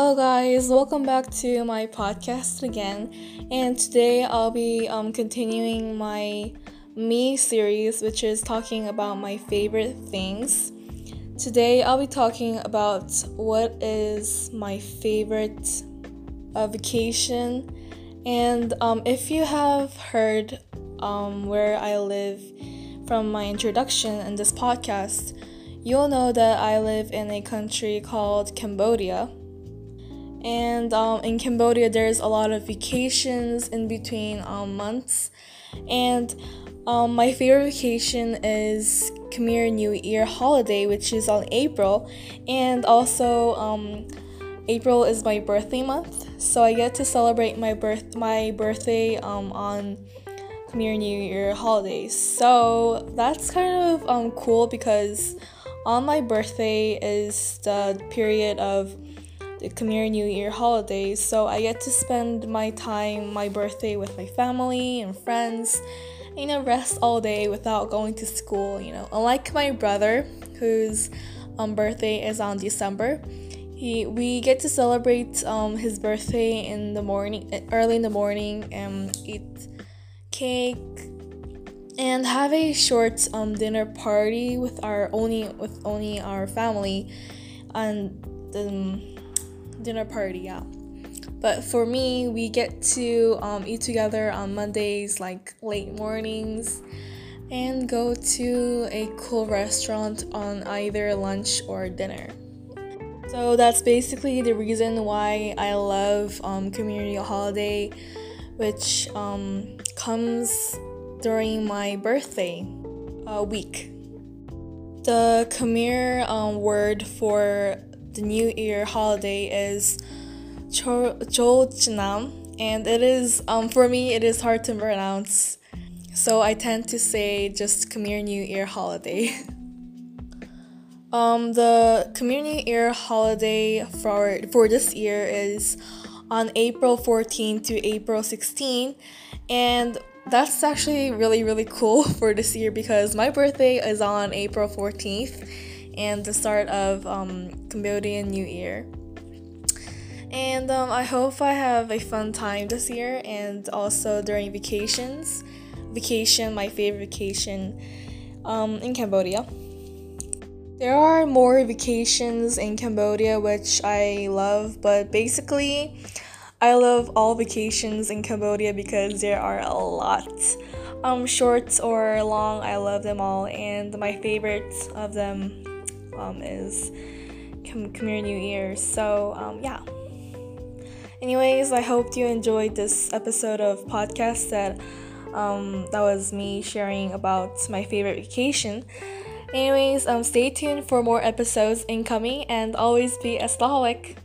Hello, guys, welcome back to my podcast again. And today I'll be um, continuing my me series, which is talking about my favorite things. Today I'll be talking about what is my favorite uh, vacation. And um, if you have heard um, where I live from my introduction in this podcast, you'll know that I live in a country called Cambodia. And um, in Cambodia, there's a lot of vacations in between um, months. And um, my favorite vacation is Khmer New Year holiday, which is on April. And also, um, April is my birthday month, so I get to celebrate my birth my birthday um, on Khmer New Year holidays. So that's kind of um, cool because on my birthday is the period of the Khmer New Year holidays, so I get to spend my time, my birthday, with my family and friends, you know, rest all day without going to school, you know. Unlike my brother, whose um, birthday is on December, he we get to celebrate um, his birthday in the morning, early in the morning, and eat cake and have a short um, dinner party with our only with only our family and the dinner party, yeah. But for me, we get to um, eat together on Mondays, like late mornings, and go to a cool restaurant on either lunch or dinner. So that's basically the reason why I love um, Khmer New Year holiday, which um, comes during my birthday uh, week. The Khmer um, word for the New Year holiday is Chol and it is um for me it is hard to pronounce, so I tend to say just Khmer New Year holiday. um, the Khmer New Year holiday for for this year is on April 14 to April 16, and that's actually really really cool for this year because my birthday is on April 14th and the start of um, Cambodian New Year. And um, I hope I have a fun time this year and also during vacations. Vacation, my favorite vacation um, in Cambodia. There are more vacations in Cambodia which I love, but basically, I love all vacations in Cambodia because there are a lot. Um, short or long, I love them all, and my favorite of them um, is Khmer New Year. So, um, yeah. Anyways, I hope you enjoyed this episode of podcast that um, that was me sharing about my favorite vacation. Anyways, um, stay tuned for more episodes incoming and always be a staholic.